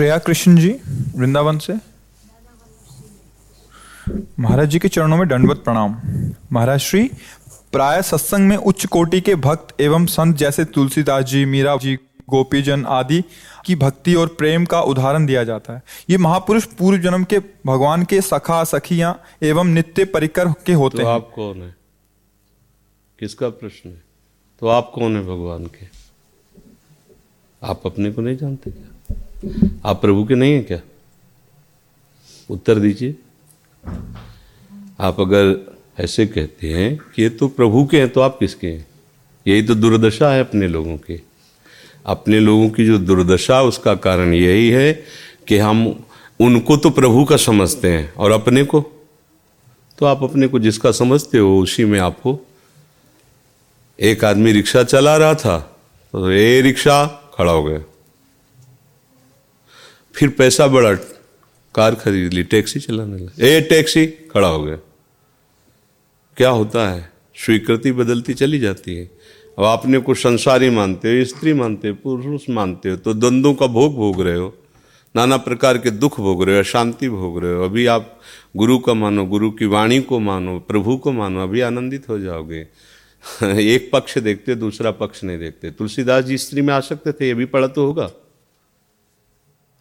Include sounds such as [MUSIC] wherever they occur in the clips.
श्रेया कृष्ण जी वृंदावन से। महाराज जी के चरणों में दंडवत प्रणाम। महाराज श्री प्राय सत्संग में उच्च कोटि के भक्त एवं संत जैसे तुलसीदास जी मीरा जी गोपीजन आदि की भक्ति और प्रेम का उदाहरण दिया जाता है। ये महापुरुष पूर्व जन्म के भगवान के सखा सखिया एवं नित्य परिकर के होते तो हैं। आप कौन है? किसका प्रश्न है? तो आप कौन है भगवान के? आप अपने को नहीं जानते क्या? आप प्रभु के नहीं हैं क्या? उत्तर दीजिए। आप अगर ऐसे कहते हैं कि ये तो प्रभु के हैं तो आप किसके हैं? यही तो दुर्दशा है अपने लोगों की। अपने लोगों की जो दुर्दशा, उसका कारण यही है कि हम उनको तो प्रभु का समझते हैं, और अपने को? तो आप अपने को जिसका समझते हो, उसी में आप हो। एक आदमी रिक्शा चला रहा था तो ये रिक्शा खड़ा हो गया। फिर पैसा बढ़ा कार खरीद ली, टैक्सी चलाने लगा। ए, टैक्सी, खड़ा हो गया। क्या होता है? स्वीकृति बदलती चली जाती है। अब आपने को संसारी मानते हो, स्त्री मानते हो, पुरुष मानते हो तो द्वंद्वों का भोग भोग रहे हो, नाना प्रकार के दुख भोग रहे हो शांति भोग रहे हो। अभी आप गुरु का मानो, गुरु की वाणी को मानो, प्रभु को मानो, अभी आनंदित हो जाओगे। [LAUGHS] एक पक्ष देखते, दूसरा पक्ष नहीं देखते। तुलसीदास जी स्त्री में आ सकते थे, ये भी पढ़ा तो होगा।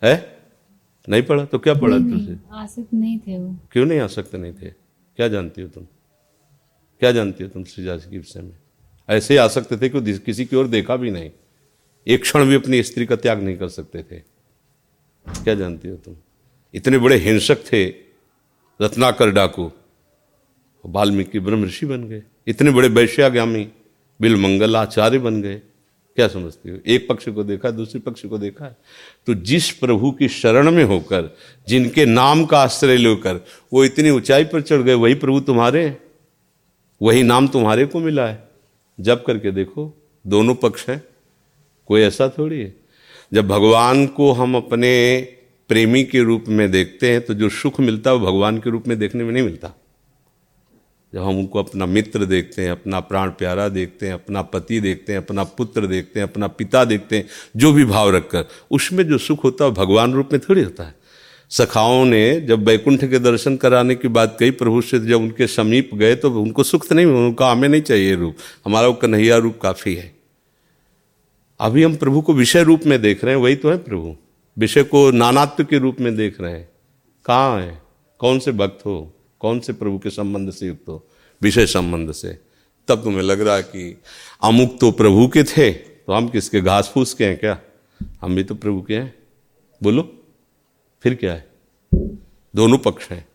है? नहीं पढ़ा? तो क्या पढ़ा तुलसी आसक्त नहीं थे वो। क्यों नहीं आ सकते नहीं थे? क्या जानती हो तुम? क्या जानती हो तुम तुलसीदास के विषय में? ऐसे ही आ सकते थे कि किसी की ओर देखा भी नहीं। एक क्षण भी अपनी स्त्री का त्याग नहीं कर सकते थे। क्या जानती हो तुम? इतने बड़े हिंसक थे रत्नाकर डाकू। वाल्मीकि ब्रह्म ऋषि बन गए। इतने बड़े वैश्यागामी बिल मंगल आचार्य बन गए। क्या समझते हो? एक पक्ष को देखा, दूसरे पक्ष को देखा। तो जिस प्रभु की शरण में होकर, जिनके नाम का आश्रय लेकर, वो इतनी ऊंचाई पर चढ़ गए, वही प्रभु तुम्हारे वही नाम तुम्हारे को मिला है। जब करके देखो, दोनों पक्ष हैं। कोई ऐसा थोड़ी है? जब भगवान को हम अपने प्रेमी के रूप में देखते हैं तो जो सुख मिलता है, वो भगवान के रूप में देखने में नहीं मिलता। जब हम उनको अपना मित्र देखते हैं, अपना प्राण प्यारा देखते हैं, अपना पति देखते हैं, अपना पुत्र देखते हैं, अपना पिता देखते हैं, जो भी भाव रखकर, उसमें जो सुख होता है भगवान रूप में थोड़ी होता है। सखाओं ने जब वैकुंठ के दर्शन कराने की बात कही, प्रभु से जब उनके समीप गए तो उनको सुख तो नहीं, उनका हमें नहीं चाहिए रूप। हमारा वो कन्हैया रूप काफ़ी है। अभी हम प्रभु को विषय रूप में देख रहे हैं, वही तो है प्रभु। विषय को नानात्व के रूप में देख रहे हैं। कहाँ है? कौन से भक्त हो? कौन से प्रभु के संबंध से युक्त हो? विषय संबंध से। तब तुम्हें लग रहा है कि अमुक तो प्रभु के थे तो हम किसके? घास फूस के हैं क्या? हम भी तो प्रभु के हैं। बोलो, फिर क्या है? दोनों पक्ष हैं।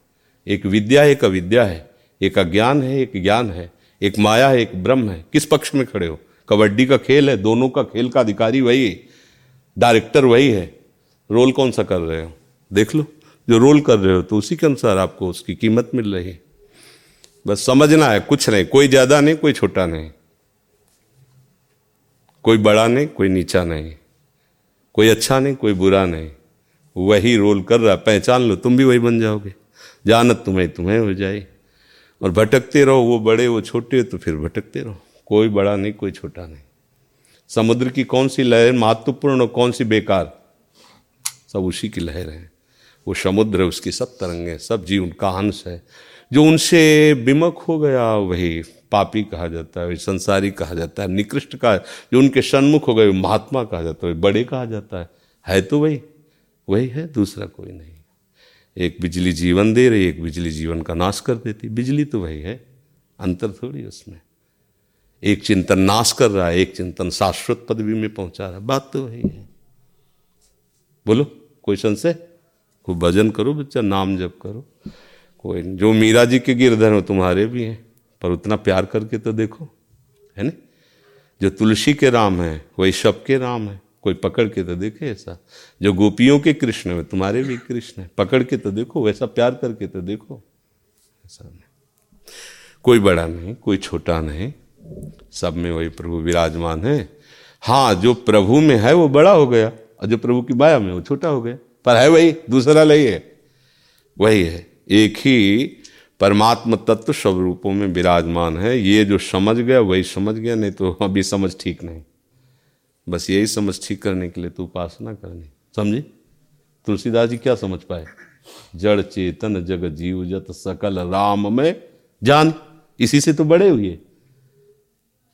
एक विद्या एक अविद्या है। एक अज्ञान है, एक ज्ञान है। एक माया है, एक ब्रह्म है। किस पक्ष में खड़े हो? कबड्डी का खेल है, दोनों का खेल का अधिकारी वही डायरेक्टर वही है। रोल कौन सा कर रहे हो? देख लो। जो रोल कर रहे हो तो उसी के अनुसार आपको उसकी कीमत मिल रही है। बस समझना है, कुछ नहीं, कोई ज़्यादा नहीं, कोई छोटा नहीं। कोई बड़ा नहीं, कोई नीचा नहीं। कोई अच्छा नहीं, कोई बुरा नहीं। वही रोल कर रहा पहचान लो, तुम भी वही बन जाओगे। जानत तुम्हें तुम्हें हो जाए। और भटकते रहो, वो बड़े, वो छोटे तो फिर भटकते रहो। कोई बड़ा नहीं, कोई छोटा नहीं। समुद्र की कौन सी लहर महत्वपूर्ण और कौन सी बेकार? सब उसी की लहर है। वो समुद्र उसकी सब तरंगे सब जीव, उनका अंश है। जो उनसे विमुख हो गया, वही पापी कहा जाता है, वही संसारी कहा जाता है, निकृष्ट का जो उनके सन्मुख हो गए महात्मा कहा जाता है बड़े कहा जाता है। है तो वही वही है, दूसरा कोई नहीं। एक बिजली जीवन दे रही, एक बिजली जीवन का नाश कर देती। बिजली तो वही है, अंतर थोड़ी उसमें। एक चिंतन नाश कर रहा है, एक चिंतन शाश्वत पदवी में पहुँचा रहा है, बात तो वही है। बोलो, कोई संशय? कोई भजन करो, बच्चा, नाम जप करो। कोई जो मीरा जी के गिरधर हो तुम्हारे भी हैं, पर उतना प्यार करके तो देखो, है ना जो तुलसी के राम है, वही के राम है, कोई पकड़ के तो देखे ऐसा? जो गोपियों के कृष्ण है तुम्हारे भी कृष्ण है, पकड़ के तो देखो, वैसा प्यार करके तो देखो। ऐसा नहीं। कोई बड़ा नहीं, कोई छोटा नहीं, सब में वही प्रभु विराजमान है। हाँ जो प्रभु में है, वो बड़ा हो गया, और जो प्रभु की बाया में वो छोटा हो गया। पर है वही, दूसरा नहीं है। वही है, एक ही परमात्म तत्व सब रूपों में विराजमान है। ये जो समझ गया, वही समझ गया, नहीं तो अभी समझ ठीक नहीं। बस यही समझ ठीक करने के लिए तो उपासना करनी। समझी? तुलसीदास जी क्या समझ पाए? जड़ चेतन जग जीव जत सकल राम में जान। इसी से तो बड़े हुए।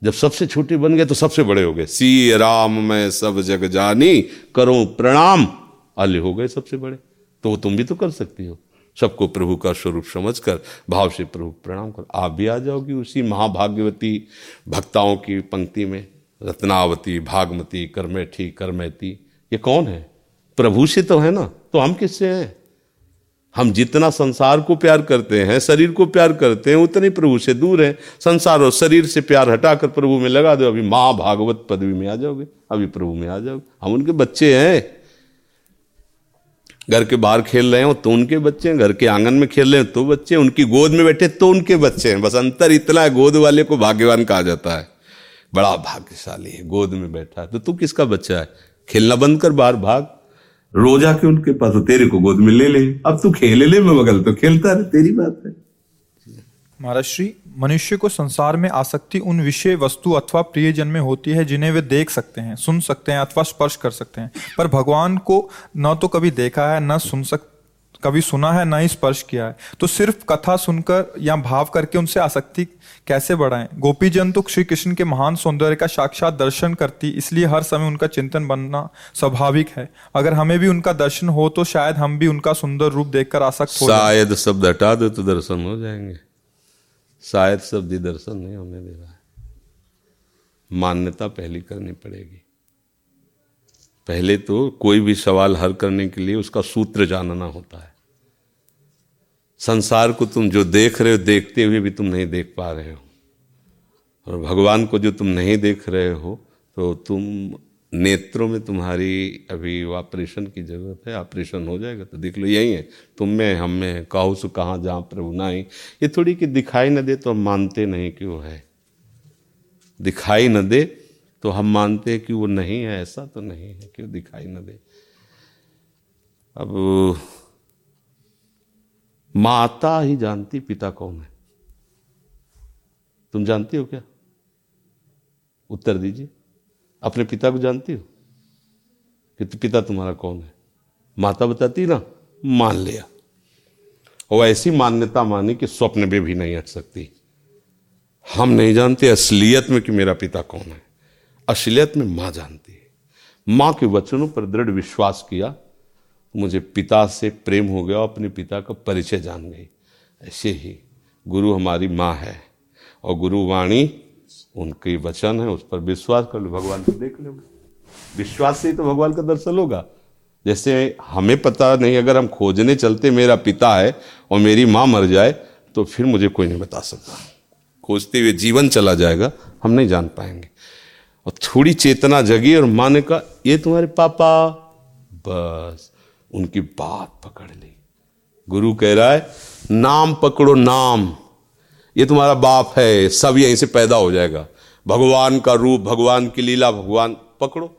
जब सबसे छोटे बन गए तो सबसे बड़े हो गए। सी राम में सब जग जानी, करो प्रणाम। अल्ले हो गए सबसे बड़े। तो वो तुम भी तो कर सकती हो। सबको प्रभु का स्वरूप समझकर, भाव से प्रभु प्रणाम कर। आप भी आ जाओगी उसी महाभाग्यवती भक्ताओं की पंक्ति में। रत्नावती, भागमती, कर्मेठी, कर्मेती, ये कौन है? प्रभु से तो है ना? तो हम किससे हैं? हम जितना संसार को प्यार करते हैं, शरीर को प्यार करते हैं, उतने प्रभु से दूर है। संसार और शरीर से प्यार हटाकर प्रभु में लगा दो। अभी माँ भागवत पदवी में आ जाओगे, अभी प्रभु में आ जाओगे। हम उनके बच्चे हैं। घर के बाहर खेल रहे हो तो उनके बच्चे हैं, घर के आँगन में खेल रहे हैं तो बच्चे उनकी गोद में बैठे तो उनके बच्चे हैं। बस अंतर इतना है, गोद वाले को भाग्यवान कहा जाता है। बड़ा भाग्यशाली है, गोद में बैठा है। तो तू किसका बच्चा है? खेलना बंद कर, बाहर भाग। रोज आके उनके पास तेरे को गोद में ले ले। अब तू खेले ले, मैं बगल तो खेलता रहे। तेरी बात है। महाराज, श्री मनुष्य को संसार में आसक्ति उन विषय वस्तु अथवा प्रियजन में होती है जिन्हें वे देख सकते हैं, सुन सकते हैं अथवा स्पर्श कर सकते हैं। पर भगवान को न तो कभी देखा है, न सुन सक, कभी सुना है, ना ही स्पर्श किया है। तो सिर्फ़ कथा सुनकर या भाव करके उनसे आसक्ति कैसे बढ़ाएँ? गोपी जन तो श्री कृष्ण के महान सौंदर्य का साक्षात दर्शन करती, इसलिए हर समय उनका चिंतन बनना स्वाभाविक है। अगर हमें भी उनका दर्शन हो तो शायद हम भी उनका सुंदर रूप देखकर आसक्त हो शायद शब्द हटा दो तो दर्शन हो जाएँगे। शायद शब्द दर्शन नहीं होने दे रहा है। मान्यता पहली करनी पड़ेगी। पहले तो कोई भी सवाल हल करने के लिए उसका सूत्र जानना होता है। संसार को तुम जो देख रहे हो, देखते हुए भी तुम नहीं देख पा रहे हो। और भगवान को जो तुम नहीं देख रहे हो तो तुम नेत्रों में तुम्हारी अभी ऑपरेशन की ज़रूरत है, ऑपरेशन हो जाएगा तो देख लो, यही है। तुम में, हम में, कहो सु कहाँ जहाँ प्रभु ना ही ये थोड़ी कि दिखाई न दे तो हम मानते नहीं कि वो है। दिखाई न दे तो हम मानते हैं कि वो नहीं है, ऐसा तो नहीं है कि वो दिखाई न दे। अब, माता ही जानती पिता कौन है। तुम जानती हो क्या? उत्तर दीजिए। अपने पिता को जानती हो? कि पिता तुम्हारा कौन है? माता बताती ना, मान लिया। और ऐसी मान्यता मानी कि स्वप्न में भी नहीं हट सकती। हम नहीं जानते असलियत में कि मेरा पिता कौन है। असलियत में माँ जानती है। माँ के वचनों पर दृढ़ विश्वास किया मुझे पिता से प्रेम हो गया अपने पिता का परिचय जान गई। ऐसे ही गुरु हमारी माँ है। और गुरु वाणी उनके वचन है, उस पर विश्वास कर लो, भगवान को देख लो। विश्वास से ही तो भगवान का दर्शन होगा। जैसे हमें पता नहीं, अगर हम खोजने चलते, मेरा पिता है और मेरी माँ मर जाए तो फिर मुझे कोई नहीं बता सकता। खोजते हुए जीवन चला जाएगा, हम नहीं जान पाएँगे। और थोड़ी चेतना जगी और माँ ने कहा ये तुम्हारे पापा। बस, उनकी बात पकड़ ली। गुरु कह रहा है, नाम पकड़ो, नाम। ये तुम्हारा बाप है, सब यहीं से पैदा हो जाएगा। भगवान का रूप, भगवान की लीला, भगवान, पकड़ो।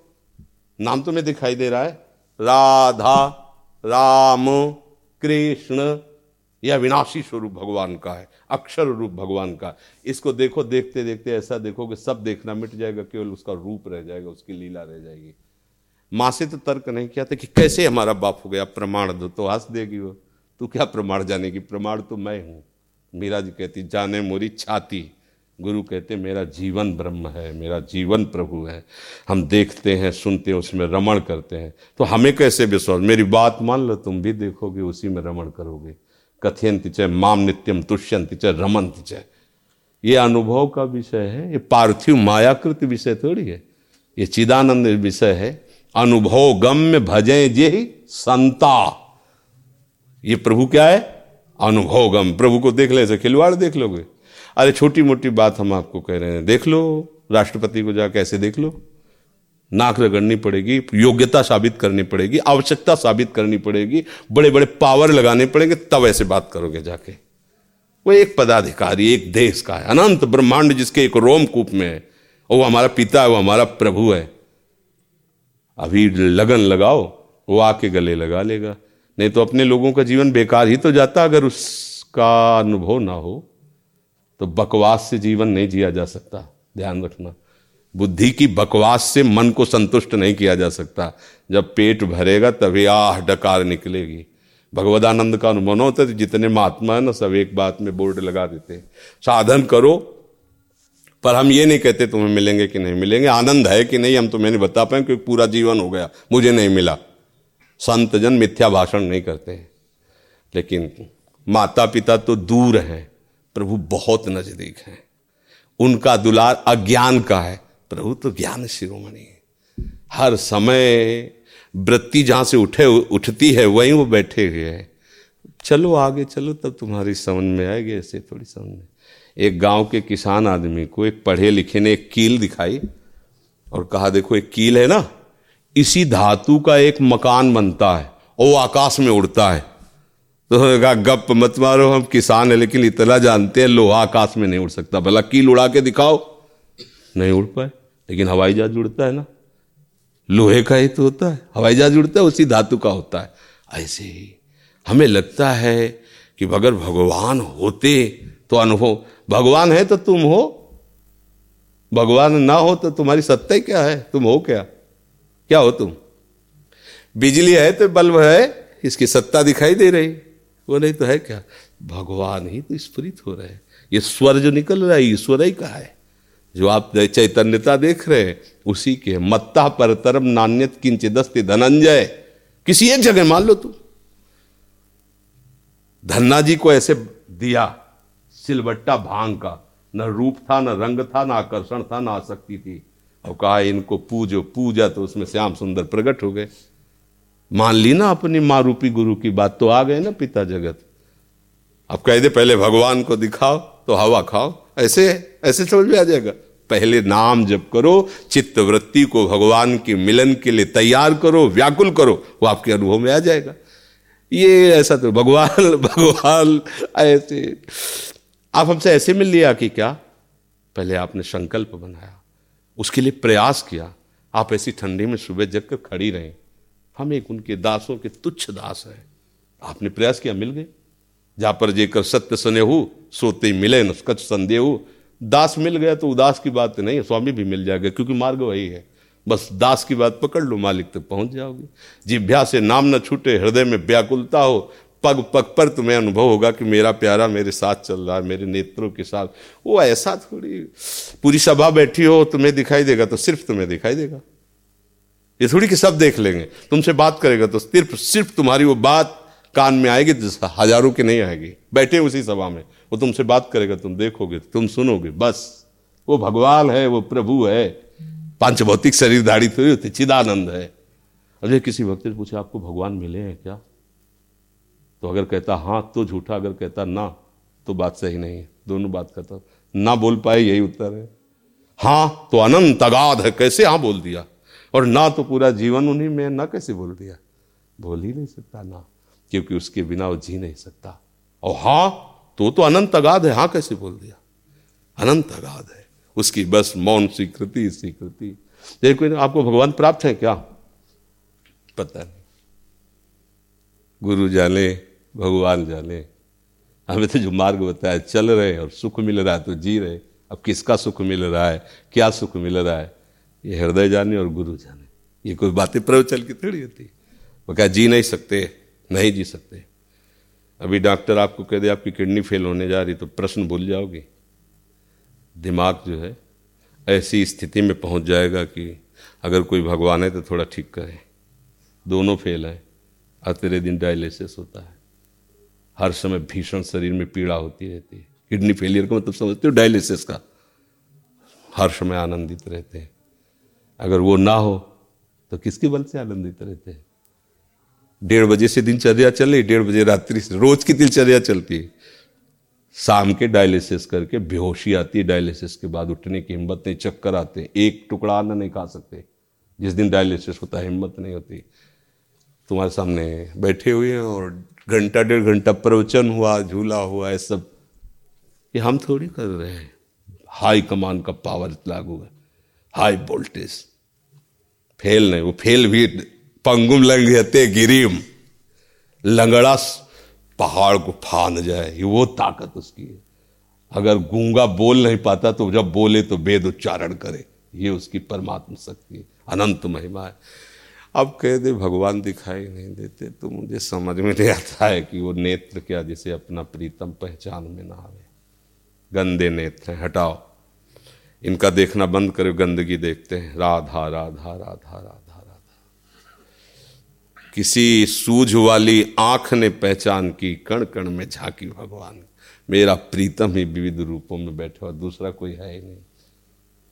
नाम तुम्हें दिखाई दे रहा है। राधा, राम, कृष्ण, यह विनाशी स्वरूप भगवान का है, अक्षर रूप भगवान का इसको देखो, देखते देखते ऐसा देखो कि सब देखना मिट जाएगा, केवल उसका रूप रह जाएगा, उसकी लीला रह जाएगी। माँ से तो तर्क नहीं किया था कि कैसे हमारा बाप हो गया, प्रमाण दो तो हंस देगी वो। तू क्या प्रमाण जानेगी? प्रमाण तो मैं हूँ। मीरा जी कहती, जाने मोरी छाती। गुरु कहते, मेरा जीवन ब्रह्म है, मेरा जीवन प्रभु है। हम देखते हैं, सुनते हैं, उसमें रमण करते हैं। तो हमें कैसे विश्वास? मेरी बात मान लो, तुम भी देखोगे, उसी में रमण करोगे। कथयंत च माम नित्यम, तुष्यंत च रमंत च ये अनुभव का विषय है, ये पार्थिव मायाकृत विषय थोड़ी है। ये चिदानंद विषय है। अनुभव गम्य भजे जे संता। ये प्रभु क्या है? अनुभव गम प्रभु को देख ले, ऐसे खिलवाड़ देख लोगे। अरे छोटी मोटी बात हम आपको कह रहे हैं, देख लो, राष्ट्रपति को जाकर ऐसे देख लो। नाक रगड़नी पड़ेगी, योग्यता साबित करनी पड़ेगी, आवश्यकता साबित करनी पड़ेगी बड़े बड़े पावर लगाने पड़ेंगे, तब ऐसे बात करोगे जाके। वो एक पदाधिकारी, एक देश का है, अनंत ब्रह्मांड जिसके एक रोम कूप में है वो हमारा पिता है, वो हमारा प्रभु है। अभी लगन लगाओ, वो आके गले लगा लेगा। नहीं तो अपने लोगों का जीवन बेकार ही तो जाता अगर उसका अनुभव ना हो। तो बकवास से जीवन नहीं जिया जा सकता, ध्यान रखना। बुद्धि की बकवास से मन को संतुष्ट नहीं किया जा सकता। जब पेट भरेगा तभी आह डकार निकलेगी। भगवदानंद का अनुभव होता है जितने महात्मा है ना, सब एक बात में बोर्ड लगा देते साधन करो, पर हम ये नहीं कहते तुम्हें मिलेंगे कि नहीं मिलेंगे। आनंद है कि नहीं, हम तुम्हें नहीं बता पाए क्योंकि पूरा जीवन हो गया, मुझे नहीं मिला। संत जन मिथ्या भाषण नहीं करते। लेकिन माता पिता तो दूर हैं, प्रभु बहुत नज़दीक हैं। उनका दुलार अज्ञान का है, प्रभु तो ज्ञान शिरोमणि है। हर समय वृत्ति जहाँ से उठे, उठती है, वहीं वो बैठे हुए हैं। चलो आगे, चलो, तब तुम्हारी समझ में आएगी, ऐसे थोड़ी समझ में। एक गाँव के किसान आदमी को एक पढ़े लिखे ने एक कील दिखाई और कहा, देखो, एक कील है ना? इसी धातु का एक मकान बनता है और वो आकाश में उड़ता है। तो उन्होंने कहा गप मत मारो, हम किसान है, लेकिन इतना जानते हैं, लोहा आकाश में नहीं उड़ सकता। भला कील उड़ा के दिखाओ। नहीं उड़ पाए, लेकिन हवाई जहाज़ उड़ता है ना। लोहे का ही तो होता है, हवाई जहाज़ उड़ता है, उसी धातु का होता है। ऐसे ही हमें लगता है कि अगर भगवान होते तो अनुभव, भगवान है तो तुम हो, भगवान ना हो तो तुम्हारी सत्ता क्या है? तुम हो क्या? क्या हो तुम? बिजली है तो बल्ब है, इसकी सत्ता दिखाई दे रही। वो नहीं तो है क्या? भगवान ही तो स्फुरित हो रहे हैं। ये स्वर जो निकल रहा है ईश्वर ही का है? जो आप चैतन्यता देख रहे हैं, उसी के मत्ता पर तरम नान्यत किंचिदस्ति धनंजय। किसी एक जगह मान लो तू धन्ना जी को ऐसे दिया, सिलबट्टा भाँग का। न रूप था, न रंग था, न आकर्षण था, न आसक्ति थी। और कहा, इनको पूजो, पूजा तो उसमें श्याम सुंदर प्रकट हो गए। मान ली ना अपनी माँ रूपी गुरु की बात तो आ गए ना पिता जगत। अब कह दे, पहले भगवान को दिखाओ तो हवा खाओ। ऐसे ऐसे समझ में आ जाएगा। पहले नाम जप करो चित्त वृत्ति को भगवान के मिलन के लिए तैयार करो, व्याकुल करो, वो आपके अनुभव में आ जाएगा। ये ऐसा तो भगवान [LAUGHS] भगवान, ऐसे। आप हमसे ऐसे मिल लिया कि क्या? पहले आपने संकल्प बनाया। उसके लिए प्रयास किया। आप ऐसी ठंडी में सुबह जग कर खड़ी रहे। हम एक उनके दासों के तुच्छ दास हैं। आपने प्रयास किया, मिल गए। जा पर जेकर सत्य सने हो, सोते मिले न कच संदेह दास मिल गया तो उदास की बात नहीं, स्वामी भी मिल जाएगा, क्योंकि मार्ग वही है। बस दास की बात पकड़ लो, मालिक तक पहुँच जाओगे। जिभ्या से नाम न छूटे, हृदय में व्याकुलता हो पग पग पर तुम्हें अनुभव होगा कि मेरा प्यारा मेरे साथ चल रहा है, मेरे नेत्रों के साथ। वो ऐसा थोड़ी पूरी सभा बैठी हो, तुम्हें दिखाई देगा तो सिर्फ़ तुम्हें दिखाई देगा। ये थोड़ी कि सब देख लेंगे। तुमसे बात करेगा तो सिर्फ़ सिर्फ़ तुम्हारी वो बात कान में आएगी तो हज़ारों की नहीं आएगी। बैठे उसी सभा में। वो तुमसे बात करेगा, तुम देखोगे, तुम सुनोगे, बस। वो भगवान है, वो प्रभु है। पाँच भौतिक शरीर दाढ़ी थोड़ी होती चिदानंद है। अरे, किसी भक्त से पूछे, आपको भगवान मिले हैं क्या? तो अगर कहता हाँ तो झूठा, अगर कहता, ना तो बात सही नहीं है। दोनों बात करता ना बोल पाए, यही उत्तर है। हाँ तो अनंत अगाध है, कैसे हाँ बोल दिया? और ना तो पूरा जीवन उन्हीं में ना कैसे बोल दिया? बोल ही नहीं सकता ना, क्योंकि उसके बिना वो जी नहीं सकता। और हाँ तो तो अनंत अगाध है हाँ कैसे बोल दिया? अनंत अगाध है। उसकी बस मौन स्वीकृति स्वीकृति। देखो आपको भगवान प्राप्त है क्या? पता नहीं। गुरु जाने भगवान जाने। हमें तो जो मार्ग बताया, चल रहे और सुख मिल रहा है तो जी रहे अब किसका सुख मिल रहा है? क्या सुख मिल रहा है? ये हृदय जाने और गुरु जाने। ये कोई बातें प्रवचल की थोड़ी होती। वो क्या जी नहीं सकते, नहीं जी सकते। अभी डॉक्टर आपको कह दे, आपकी किडनी फेल होने जा रही तो प्रश्न भूल जाओगे। दिमाग जो है, ऐसी स्थिति में पहुँच जाएगा कि अगर कोई भगवान है तो थोड़ा ठीक करे दोनों फेल है, और तेरे दिन डायलिसिस होता है। हर समय भीषण शरीर में पीड़ा होती रहती है। किडनी फेलियर का मतलब समझते हो? डायलिसिस का। हर समय आनंदित रहते हैं। अगर वो ना हो तो किसके बल से आनंदित रहते हैं? डेढ़ बजे से दिनचर्या चल डेढ़ बजे रात्रि से, रोज की दिनचर्या चलती है। शाम के डायलिसिस करके बेहोशी आती है। डायलिसिस के बाद उठने की हिम्मत नहीं, चक्कर आते हैं। एक टुकड़ा अन्न नहीं खा सकते। जिस दिन डायलिसिस होता है, हिम्मत नहीं होती। तुम्हारे सामने बैठे हुए हैं और घंटा, डेढ़ घंटा प्रवचन हुआ, झूला हुआ है सब। ये हम थोड़ी कर रहे हैं। हाई कमान का पावर लागू है। High voltage. फेल नहीं, वो फेल भी पंगुम लंघते गिरिम। लंगड़ा पहाड़ को फान जाए, ये वो ताकत उसकी है। अगर गूँगा बोल नहीं पाता तो जब बोले तो वेद उच्चारण करे। ये उसकी परमात्मा शक्ति अनंत महिमा है। अब कह दे, भगवान दिखाई नहीं देते। तो मुझे समझ में नहीं आता है कि वो नेत्र क्या, जिसे अपना प्रीतम पहचान में ना आवे। गंदे नेत्र हैं, हटाओ। इनका देखना बंद करो, गंदगी देखते हैं। राधा राधा राधा राधा राधा। किसी सूझ वाली आँख ने पहचान की कण कण में झांकी भगवान। मेरा प्रीतम ही विविध रूपों में बैठा हुआ दूसरा कोई है ही नहीं।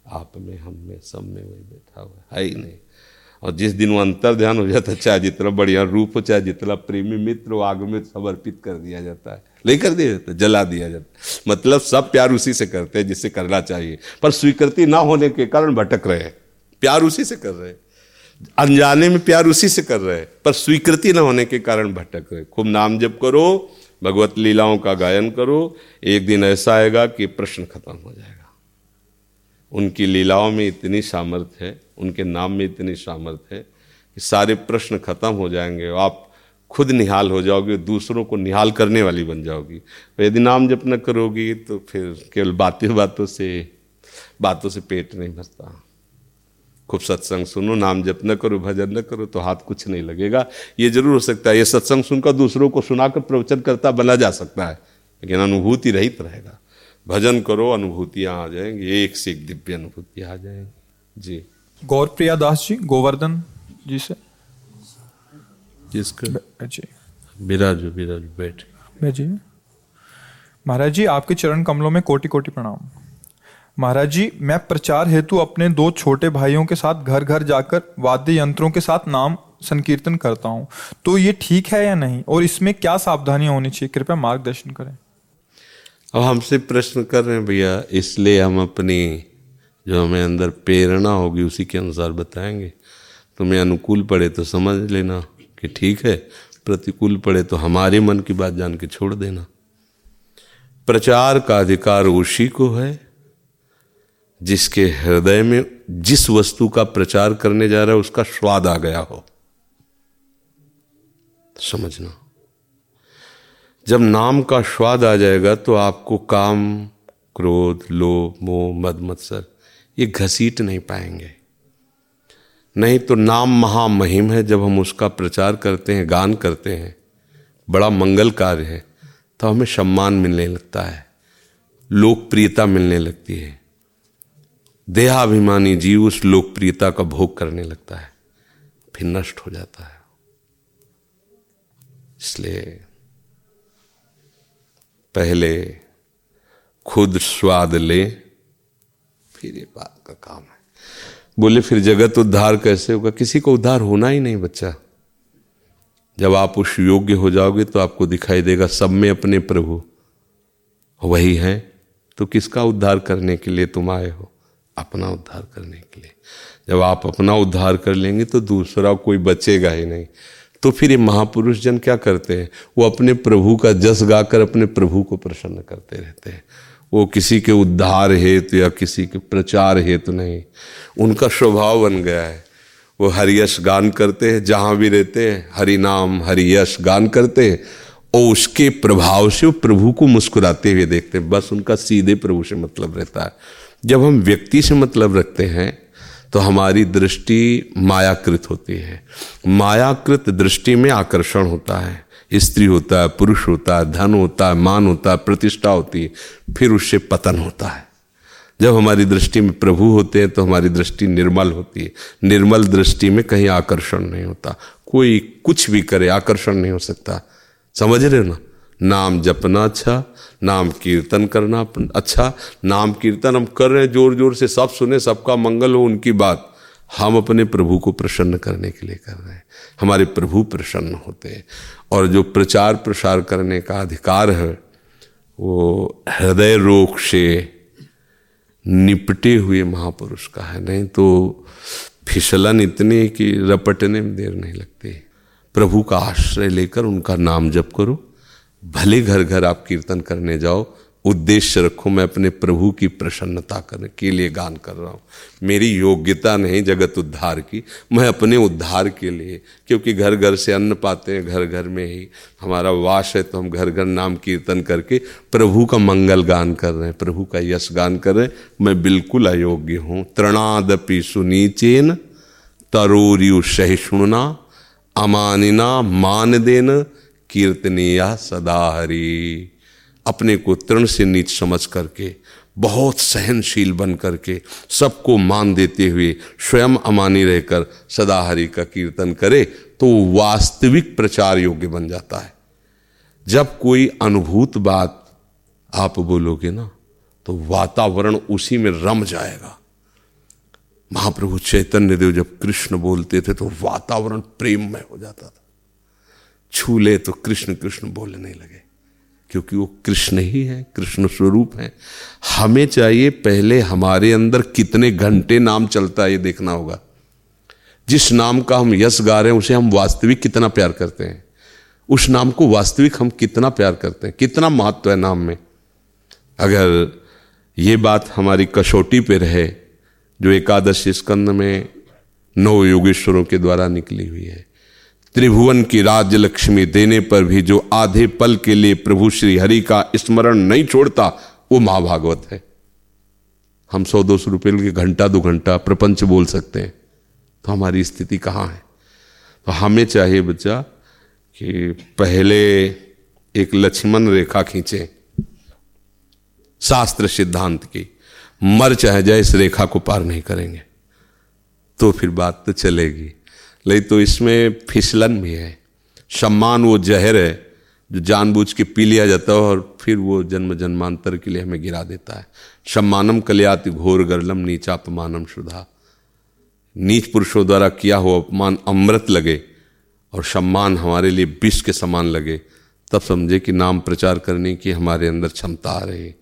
आप में, हम में, सब में वही बैठा हुआ है ही नहीं। और जिस दिन वो अंतर ध्यान हो जाता है चाहे जितना बढ़िया रूप हो चाहे जितना प्रेमी मित्र हो आग में समर्पित कर दिया जाता है। नहीं कर दिया जाता, जला दिया जाता मतलब सब प्यार उसी से करते हैं जिससे करना चाहिए। पर स्वीकृति ना होने के कारण भटक रहे हैं। प्यार उसी से कर रहे हैं। अनजाने में प्यार उसी से कर रहे हैं। पर स्वीकृति ना होने के कारण भटक रहे खूब नाम जप करो, भगवत लीलाओं का गायन करो, एक दिन ऐसा आएगा कि प्रश्न खत्म हो जाएगा। उनकी लीलाओं में इतनी सामर्थ्य है, उनके नाम में इतनी सामर्थ्य है कि सारे प्रश्न खत्म हो जाएँगे आप खुद निहाल हो जाओगे दूसरों को निहाल करने वाली बन जाओगी। यदि नाम जप न करोगी तो फिर केवल बातें बातों से बातों से पेट नहीं भरता। खूब सत्संग सुनो, नाम जप न करो, भजन न करो तो हाथ कुछ नहीं लगेगा। ये ज़रूर हो सकता है, ये सत्संग सुनकर दूसरों को सुनाकर प्रवचन करता बना जा सकता है, लेकिन अनुभूति रहित रहेगा। भजन करो अनुभूतियाँ आ जाएँगी एक से एक दिव्य अनुभूति आ जाएँगी। जी। गौरप्रिया दास जी गोवर्धन जी से? जिसका जी। बिराजो बिराजो बैठ। जी। महाराज जी आपके चरण कमलों में कोटि कोटि प्रणाम। महाराज जी मैं प्रचार हेतु अपने दो छोटे भाइयों के साथ घर घर जाकर वाद्य यंत्रों के साथ नाम संकीर्तन करता हूँ। तो ये ठीक है या नहीं? और इसमें क्या सावधानियाँ होनी चाहिए? कृपया मार्गदर्शन करें। अब हमसे प्रश्न कर रहे हैं, भैया, इसलिए हम अपनी जो हमें अंदर प्रेरणा होगी, उसी के अनुसार बताएँगे। तुम्हें अनुकूल पड़े तो समझ लेना कि ठीक है, प्रतिकूल पड़े तो हमारे मन की बात जान के छोड़ देना। प्रचार का अधिकार उसी को है, जिसके हृदय में जिस वस्तु का प्रचार करने जा रहा है, उसका स्वाद आ गया हो। समझना। जब नाम का स्वाद आ जाएगा तो आपको काम, क्रोध, लोभ, मोह मद मत्सर ये घसीट नहीं पाएँगे। नहीं तो नाम महामहिम है जब हम उसका प्रचार करते हैं, गान करते हैं। बड़ा मंगल कार्य है तो हमें सम्मान मिलने लगता है, लोकप्रियता मिलने लगती है। देहाभिमानी जीव उस लोकप्रियता का भोग करने लगता है, फिर नष्ट हो जाता है। इसलिए पहले, खुद स्वाद ले। फिर ये बात का काम है। बोले, फिर जगत उद्धार कैसे होगा? किसी को उद्धार होना ही नहीं बच्चा। जब आप उस योग्य हो जाओगे तो आपको दिखाई देगा, सब में अपने प्रभु। वही है। तो किसका उद्धार करने के लिए तुम आए हो? अपना उद्धार करने के लिए। जब आप अपना उद्धार कर लेंगे तो दूसरा कोई बचेगा ही नहीं। तो फिर ये महापुरुष जन क्या करते हैं? वो अपने प्रभु का जस गाकर अपने प्रभु को प्रसन्न करते रहते हैं। वो किसी के उद्धार हेतु या किसी के प्रचार हेतु नहीं। उनका स्वभाव बन गया है। वो हरियश गान करते हैं, जहाँ भी रहते हैं, हरि नाम, हरियश गान करते हैं, और उसके प्रभाव से वो प्रभु को मुस्कुराते हुए देखते हैं। बस उनका सीधे प्रभु से मतलब रहता है। जब हम व्यक्ति से मतलब रखते हैं तो हमारी दृष्टि मायाकृत होती है। मायाकृत दृष्टि में आकर्षण होता है। स्त्री होता है, पुरुष होता है, धन होता है, मान होता है, प्रतिष्ठा होती है, फिर उससे पतन होता है। जब हमारी दृष्टि में प्रभु होते हैं तो हमारी दृष्टि निर्मल होती है। निर्मल दृष्टि में कहीं आकर्षण नहीं होता। कोई कुछ भी करे, आकर्षण नहीं हो सकता। समझ रहे हो ना? नाम जपना अच्छा नाम कीर्तन करना अच्छा। नाम कीर्तन हम कर रहे हैं ज़ोर ज़ोर से, सब सुने, सबका मंगल हो उनकी बात। हम अपने प्रभु को प्रसन्न करने के लिए कर रहे हैं। हमारे प्रभु प्रसन्न होते हैं। और जो प्रचार प्रसार करने का अधिकार है, वो हृदय रोग से निपटे हुए महापुरुष का है। नहीं तो फिसलन इतनी कि रपटने में देर नहीं लगती। प्रभु का आश्रय लेकर उनका नाम जप करो। भले घर घर आप कीर्तन करने जाओ, उद्देश्य रखो, मैं अपने प्रभु की प्रसन्नता करने के लिए गान कर रहा हूँ। मेरी योग्यता नहीं जगत उद्धार की, मैं अपने उद्धार के लिए, क्योंकि घर घर से अन्न पाते हैं, घर घर में ही हमारा वास है तो हम घर घर नाम कीर्तन करके प्रभु का मंगल गान कर रहे हैं, प्रभु का यश गान कर रहे हैं। मैं बिल्कुल अयोग्य हूँ। तृणादपि सुनीचेन तरोरियु सहिष्णुना अमानिना मान देन कीर्तनीय सदा हरी। अपने को तृण से नीच समझ करके, बहुत सहनशील बन करके, सबको मान देते हुए स्वयं अमानी रहकर सदा हरि का कीर्तन करे तो वास्तविक प्रचार योग्य बन जाता है। जब कोई अनुभूत बात आप बोलोगे ना तो वातावरण उसी में रम जाएगा। महाप्रभु चैतन्य देव जब कृष्ण बोलते थे तो वातावरण प्रेम में हो जाता था। छू ले तो कृष्ण कृष्ण बोलने लगे। क्योंकि वो कृष्ण ही है, कृष्ण स्वरूप है। हमें चाहिए पहले हमारे अंदर कितने घंटे नाम चलता है, ये देखना होगा। जिस नाम का हम यश गा रहे हैं, उसे हम वास्तविक कितना प्यार करते हैं। उस नाम को वास्तविक हम कितना प्यार करते हैं, कितना महत्व है नाम में। अगर ये बात हमारी कसौटी पे रहे, जो एकादश स्कंद में नौ योगेश्वरों के द्वारा निकली हुई है त्रिभुवन की राज्य लक्ष्मी देने पर भी जो आधे पल के लिए प्रभु श्री हरि का स्मरण नहीं छोड़ता, वो महाभागवत है। हम सौ दो सौ रुपये के घंटा दो घंटा प्रपंच बोल सकते हैं। तो हमारी स्थिति कहाँ है? तो हमें चाहिए बच्चा कि पहले एक लक्ष्मण रेखा खींचे, शास्त्र सिद्धांत की। मर चाहे जाए, इस रेखा को पार नहीं करेंगे। तो फिर बात तो चलेगी। लेकिन तो इसमें फिसलन भी है। सम्मान वो जहर है, जो जानबूझ के पी लिया जाता है और फिर वो जन्म जन्मांतर के लिए हमें गिरा देता है। सम्मानम कल्याति घोर गर्लम नीचा अपमानम शुदा नीच पुरुषों द्वारा किया हुआ अपमान अमृत लगे और सम्मान हमारे लिए विष के समान लगे। तब समझे कि नाम प्रचार करने की हमारे अंदर क्षमता आ रही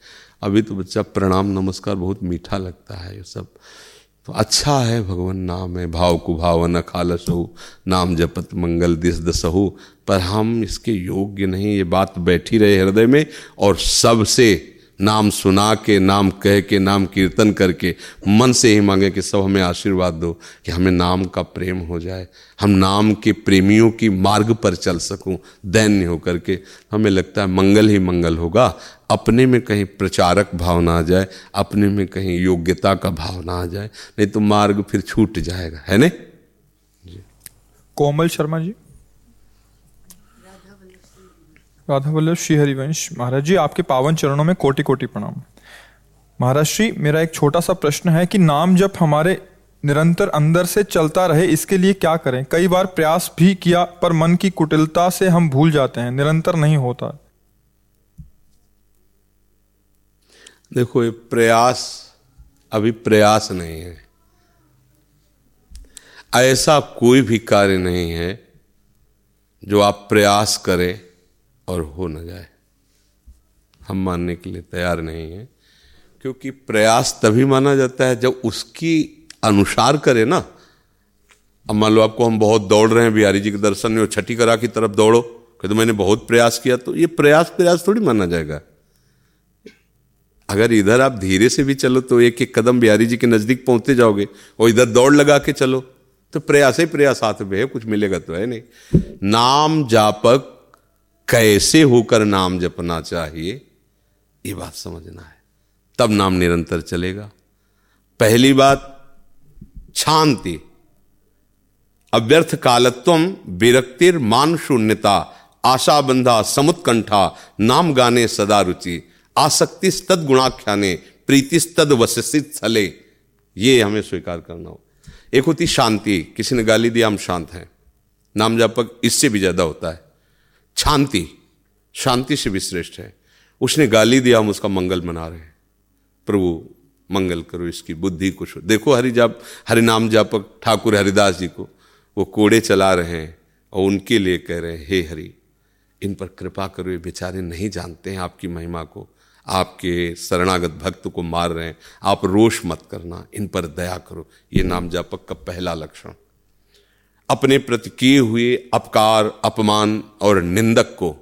अभी तो बच्चा प्रणाम नमस्कार बहुत मीठा लगता है ये सब। तो अच्छा है भगवान नाम है, भाव को खालस हो नाम जपत मंगल दिस दसहु। पर हम इसके योग्य नहीं, ये बात बैठी रहे हृदय में और सबसे नाम सुना के, नाम कह के, नाम कीर्तन करके, मन से ही मांगे कि सब हमें आशीर्वाद दो, कि हमें नाम का प्रेम हो जाए। हम नाम के प्रेमियों की मार्ग पर चल सकूँ, दैन्य होकर के। हमें लगता है मंगल ही मंगल होगा। अपने में कहीं प्रचारक भाव ना आ जाए, अपने में कहीं योग्यता का भाव ना आ जाए, नहीं तो मार्ग फिर छूट जाएगा, है नहीं? कोमल शर्मा जी? राधा वल्लभ श्री हरिवंश महाराज जी, आपके पावन चरणों में कोटि कोटि प्रणाम। महाराज श्री, मेरा एक छोटा सा प्रश्न है कि नाम जब हमारे निरंतर अंदर से चलता रहे, इसके लिए क्या करें? कई बार प्रयास भी किया, पर मन की कुटिलता से हम भूल जाते हैं, निरंतर नहीं होता। देखो, ये प्रयास, अभी प्रयास नहीं है। ऐसा कोई भी कार्य नहीं है जो आप प्रयास करें। और हो न जाए। हम मानने के लिए तैयार नहीं हैं, क्योंकि प्रयास तभी माना जाता है जब उसकी अनुसार करे ना। अब मान लो आपको हम बहुत दौड़ रहे हैं, बिहारी जी के दर्शन में छठी करा की तरफ़ दौड़ो कि तो मैंने बहुत प्रयास किया तो ये प्रयास प्रयास थोड़ी माना जाएगा। अगर इधर आप धीरे से भी चलो तो एक एक कदम बिहारी जी के नज़दीक पहुँचते जाओगे, और इधर दौड़ लगा के चलो तो प्रयास ही प्रयास, हाथ में है, कुछ मिलेगा तो है नहीं। नाम जापक कैसे होकर नाम जपना चाहिए, ये बात समझना है। तब नाम निरंतर चलेगा। पहली बात, शांति। अव्यर्थ कालत्व विरक्तिर मान शून्यता आशा बंधा समुत्कंठा, नाम गाने सदा रुचि, आसक्ति तद गुणाख्याने प्रीतिस्तद वसित छले ये हमें स्वीकार करना हो। एक होती शांति, किसी ने गाली दिया, हम शांत हैं। नाम जापक, इससे भी ज़्यादा होता है। शांति शांति से भी श्रेष्ठ है। उसने गाली दिया, हम उसका मंगल मना रहे हैं। प्रभु, मंगल करो इसकी बुद्धि कुछ देखो हरि जाप, हरि नाम जापक ठाकुर हरिदास जी को। वो कोड़े चला रहे हैं और उनके लिए कह रहे हैं, हे हरि, इन पर कृपा करो, ये बेचारे नहीं जानते हैं आपकी महिमा को। आपके शरणागत भक्त को मार रहे हैं। आप रोष मत करना, इन पर दया करो। ये नाम जापक का पहला लक्षण। अपने प्रति किए हुए अपकार, अपमान और निंदक को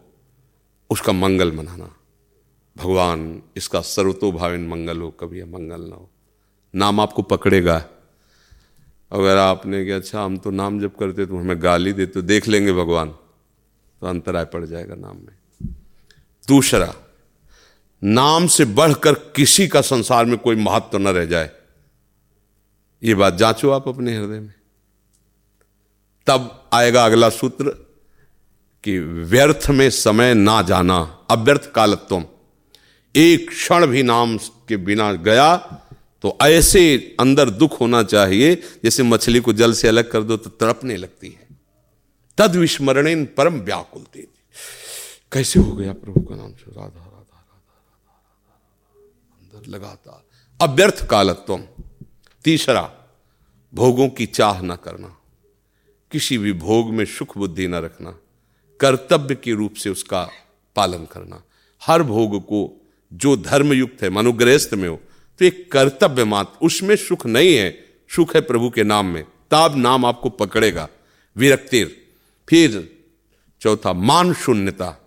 उसका मंगल मनाना। भगवान, इसका सर्वतोभाविन मंगल हो, कभी मंगल ना हो। नाम आपको पकड़ेगा। अगर आपने कि अच्छा हम तो नाम जब करते तो हमें गाली देते तो देख लेंगे भगवान। तो अंतराय पड़ जाएगा नाम में। दूसरा, नाम से बढ़कर किसी का संसार में कोई महत्व तो न रह जाए। ये बात जांचो आप अपने हृदय में। तब आएगा अगला सूत्र कि व्यर्थ में समय ना जाना, अव्यर्थ कालत्व एक क्षण भी नाम के बिना गया तो ऐसे अंदर दुख होना चाहिए, जैसे मछली को जल से अलग कर दो तो तड़पने लगती है। तद विस्मरण इन परम व्याकुल कैसे हो गया प्रभु का नाम से? राधा राधा राधा राधा, अंदर लगातार। अव्यर्थ कालत्व तीसरा, भोगों की चाह न करना। किसी भी भोग में सुख बुद्धि न रखना, कर्तव्य के रूप से उसका पालन करना। हर भोग को जो धर्मयुक्त है मनुग्रहस्थ में हो तो एक कर्तव्य मात्र उसमें सुख नहीं है। सुख है प्रभु के नाम में, ताब नाम आपको पकड़ेगा। विरक्तिर। फिर चौथा, मान शून्यता।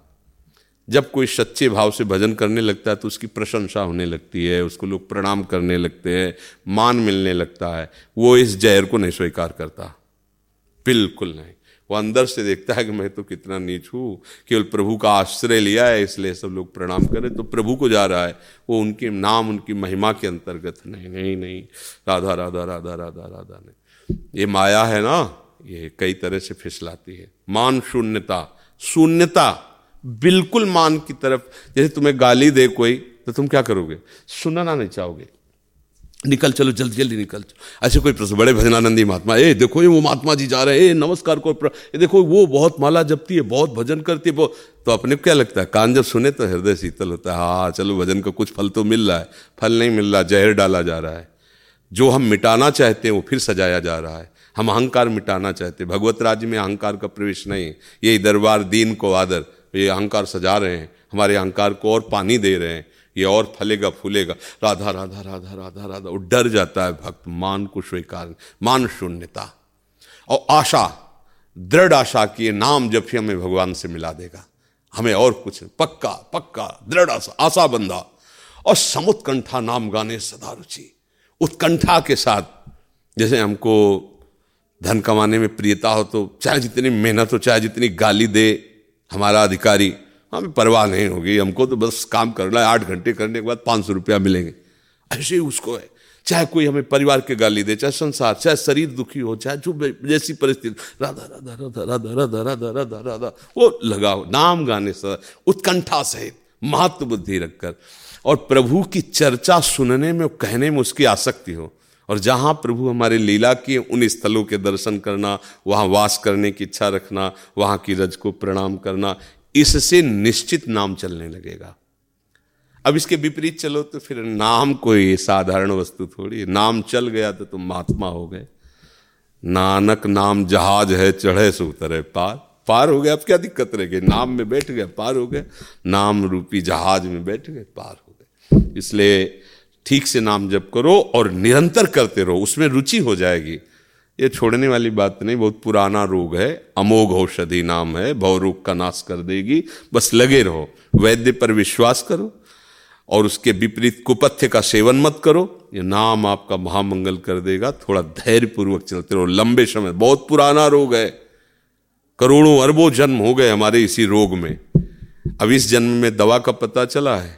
जब कोई सच्चे भाव से भजन करने लगता है तो उसकी प्रशंसा होने लगती है, उसको लोग प्रणाम करने लगते हैं, मान मिलने लगता है। वो इस जहर को नहीं स्वीकार करता। बिल्कुल नहीं। वो अंदर से देखता है कि मैं तो कितना नीच हूँ, केवल प्रभु का आश्रय लिया है, इसलिए सब लोग प्रणाम करें तो प्रभु को जा रहा है, वो उनके नाम, उनकी महिमा के अंतर्गत नहीं नहीं नहीं। राधा राधा राधा राधा राधा नहीं। ये माया है ना, ये कई तरह से फिसलाती है। मान शून्यता शून्यता, बिल्कुल मान की तरफ़। जैसे तुम्हें गाली दे कोई तो तुम क्या करोगे? सुनना नहीं चाहोगे। निकल चलो, जल्दी जल्दी निकल चलो। ऐसे कोई प्रश्न, बड़े भजनानंदी महात्मा, ए, देखो, ये वो महात्मा जी जा रहे हैं, ए, नमस्कार को ये देखो, वो बहुत माला जपती है, बहुत भजन करती है, वो तो अपने को क्या लगता है? कान जब सुने तो हृदय शीतल होता है। हाँ चलो, भजन का कुछ फल तो मिल रहा है, फल नहीं मिल रहा, जहर डाला जा रहा है। जो हम मिटाना चाहते हैं, वो फिर सजाया जा रहा है। हम अहंकार मिटाना चाहते हैं। भगवत राज्य में अहंकार का प्रवेश नहीं यही दरबार, दीन को आदर, ये अहंकार सजा रहे हैं। हमारे अहंकार को और पानी दे रहे हैं। ये और फलेगा, फूलेगा। राधा राधा राधा राधा राधा, वो डर जाता है भक्त, मान को स्वीकार, मान शून्यता। और आशा, दृढ़ आशा की नाम जब भी हमें भगवान से मिला देगा, हमें और कुछ पक्का पक्का, दृढ़ आशा आशा बंदा। और समुत्कंठा नाम गाने सदा रुचि। उत्कंठा के साथ, जैसे हमको धन कमाने में प्रियता हो तो चाहे जितनी मेहनत हो, चाहे जितनी गाली दे हमारा अधिकारी हमें परवाह नहीं होगी, हमको तो बस काम करना है, आठ घंटे करने के बाद पाँच सौ रुपया मिलेंगे। ऐसे ही उसको है। चाहे कोई हमें परिवार के गाली दे, चाहे संसार, चाहे शरीर दुखी हो, चाहे जो जैसी परिस्थिति, राधा राधा राधा राधा राधा राधा राधा राधा, वो लगाओ नाम गाने से, उत्कंठा सहित, महत्व बुद्धि रखकर। और प्रभु की चर्चा सुनने में, कहने में उसकी आसक्ति हो। और जहाँ प्रभु हमारे लीला की उन स्थलों के दर्शन करना, वहाँ वास करने की इच्छा रखना, वहाँ की रज को प्रणाम करना इससे निश्चित नाम चलने लगेगा। अब इसके विपरीत चलो तो फिर नाम कोई साधारण वस्तु थोड़ी। नाम चल गया तो तुम महात्मा हो गए। नानक नाम जहाज़ है, चढ़े से उतरे पार। पार हो गया, अब क्या दिक्कत रह गई? नाम में बैठ गए पार हो गए नाम रूपी जहाज़ में बैठ गए, पार हो गए। इसलिए ठीक से नाम जप करो और निरंतर करते रहो, उसमें रुचि हो जाएगी। ये छोड़ने वाली बात नहीं, बहुत पुराना रोग है, अमोघ औषधि नाम है, भव रोग का नाश कर देगी, बस लगे रहो, वैद्य पर विश्वास करो, और उसके विपरीत कुपथ्य का सेवन मत करो, ये नाम आपका महामंगल कर देगा, थोड़ा धैर्य पूर्वक चलते रहो, लंबे समय, बहुत पुराना रोग है, करोड़ों अरबों जन्म हो गए हमारे इसी रोग में, अब इस जन्म में दवा का पता चला है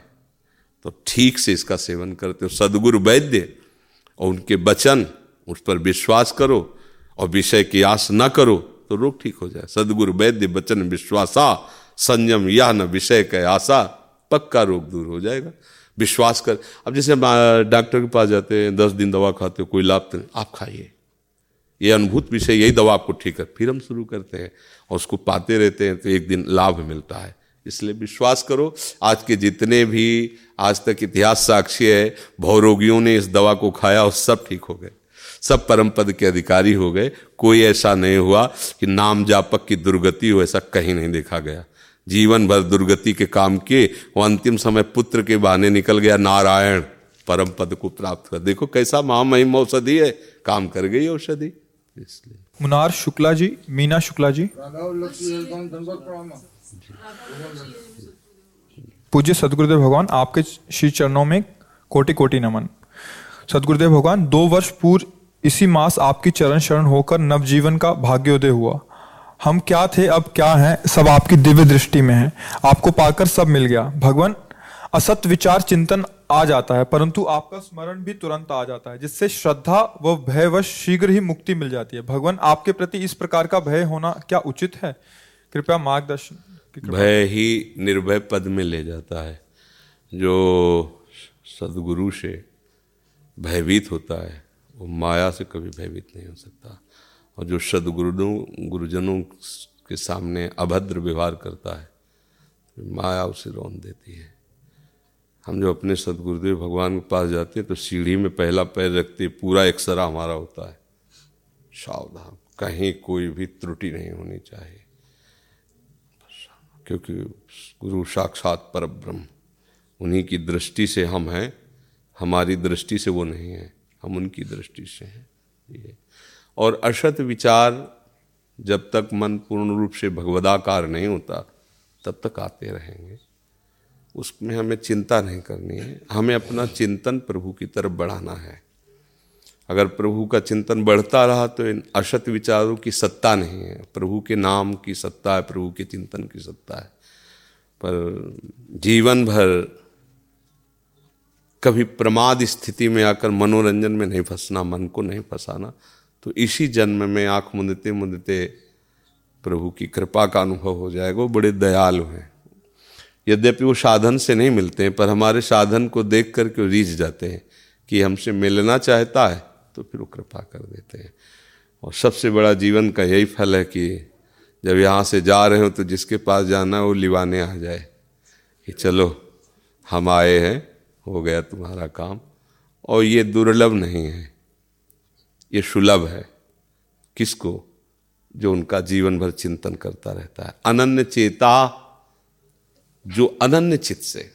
तो ठीक से इसका सेवन करते हो, सदगुरु वैद्य, और उनके वचन उस पर विश्वास करो और विषय की आस न करो तो रोग ठीक हो जाए। सदगुरु वैद्य वचन विश्वासा, संयम यह न विषय के आशा, पक्का रोग दूर हो जाएगा। विश्वास कर। अब जैसे डॉक्टर के पास जाते हैं, दस दिन दवा खाते हो, कोई लाभ तो आप खाइए। ये अनुभूत विषय, यही दवा आपको ठीक है। फिर हम शुरू करते हैं और उसको पाते रहते हैं तो एक दिन लाभ मिलता है। इसलिए विश्वास करो, आज के जितने भी आज तक इतिहास साक्षी है भवरोगियों ने इस दवा को खाया और सब ठीक हो गए। सब परम पद के अधिकारी हो गए। कोई ऐसा नहीं हुआ कि नाम जापक की दुर्गति हो, ऐसा कहीं नहीं देखा गया। जीवन भर दुर्गति के काम किए, वो अंतिम समय पुत्र के बहाने निकल गया, नारायण, परम पद को प्राप्त कर। देखो कैसा महामहिम औषधि है, काम कर गई औषधि। इसलिए। मुनार शुक्ला जी, मीना शुक्ला जी। पूज्य सदगुरुदेव भगवान, आपके श्री चरणों में कोटि कोटि नमन। सदगुरुदेव भगवान, दो वर्ष पूर्व इसी मास आपकी चरण शरण होकर नवजीवन का भाग्योदय हुआ। हम क्या थे, अब क्या हैं, सब आपकी दिव्य दृष्टि में है। आपको पाकर सब मिल गया। भगवान, असत विचार चिंतन आ जाता है, परंतु आपका स्मरण भी तुरंत आ जाता है, जिससे श्रद्धा व भयवश शीघ्र ही मुक्ति मिल जाती है। भगवान, आपके प्रति इस प्रकार का भय होना क्या उचित है? कृपया मार्गदर्शन भय ही निर्भय पद में ले जाता है, जो सदगुरु से भयभीत होता है। वो माया से कभी भयभीत नहीं हो सकता। और जो सदगुरुओं गुरुजनों के सामने अभद्र व्यवहार करता है तो माया उसे रौन देती है। हम जो अपने सदगुरुदेव भगवान के पास जाते हैं तो सीढ़ी में पहला पैर रखते पूरा एक्सरा हमारा होता है। सावधान, कहीं कोई भी त्रुटि नहीं होनी चाहिए। क्योंकि गुरु साक्षात पर ब्रह्म उन्हीं की दृष्टि से हम हैं, हमारी दृष्टि से वो नहीं है। हम उनकी दृष्टि से हैं। ये। और अशत विचार जब तक मन पूर्ण रूप से भगवदाकार नहीं होता, तब तक आते रहेंगे। उसमें हमें चिंता नहीं करनी है। हमें अपना चिंतन प्रभु की तरफ़ बढ़ाना है। अगर प्रभु का चिंतन बढ़ता रहा तो इन अशत विचारों की सत्ता नहीं है। प्रभु के नाम की सत्ता है, प्रभु के चिंतन की सत्ता है। पर जीवन भर कभी प्रमाद स्थिति में आकर मनोरंजन में नहीं फंसना, मन को नहीं फंसाना तो इसी जन्म में आँख मुंदते मुंदते प्रभु की कृपा का अनुभव हो जाएगा। वो बड़े दयालु हैं। यद्यपि वो साधन से नहीं मिलते हैं, पर हमारे साधन को देख करके रीझ जाते हैं कि हमसे मिलना चाहता है तो फिर वो कृपा कर देते हैं। और सबसे बड़ा जीवन का यही फल है कि जब यहाँ से जा रहे हो तो जिसके पास जाना है, वो लिवाने आ जाए कि चलो, हम आए हैं हो गया तुम्हारा काम, और ये दुर्लभ नहीं है। ये सुलभ है। किसको? जो उनका जीवन भर चिंतन करता रहता है। अनन्य चेता, जो अनन्य चित से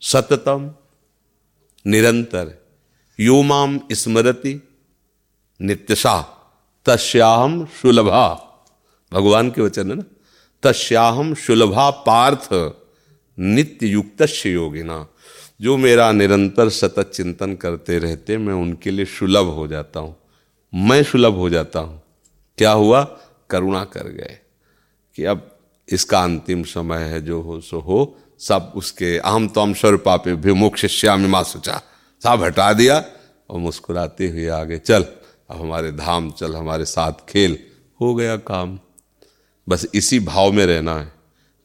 सततम, निरंतर यो माम स्मरति, नित्यशा, तस्याहम सुलभा। भगवान के वचन है ना? तस्याहम सुलभा पार्थ नित्य युक्त योगिना। जो मेरा निरंतर सतत चिंतन करते रहते, मैं उनके लिए सुलभ हो जाता हूँ। मैं सुलभ हो जाता हूँ। क्या हुआ? करुणा कर गए कि अब इसका अंतिम समय है, जो हो, सो हो। सब उसके अहम तम स्वरूपापे विमुख श्याम माँ सोचा, सब हटा दिया और मुस्कुराते हुए आगे, चल, अब हमारे धाम, चल, हमारे साथ खेल। हो गया काम। बस इसी भाव में रहना है।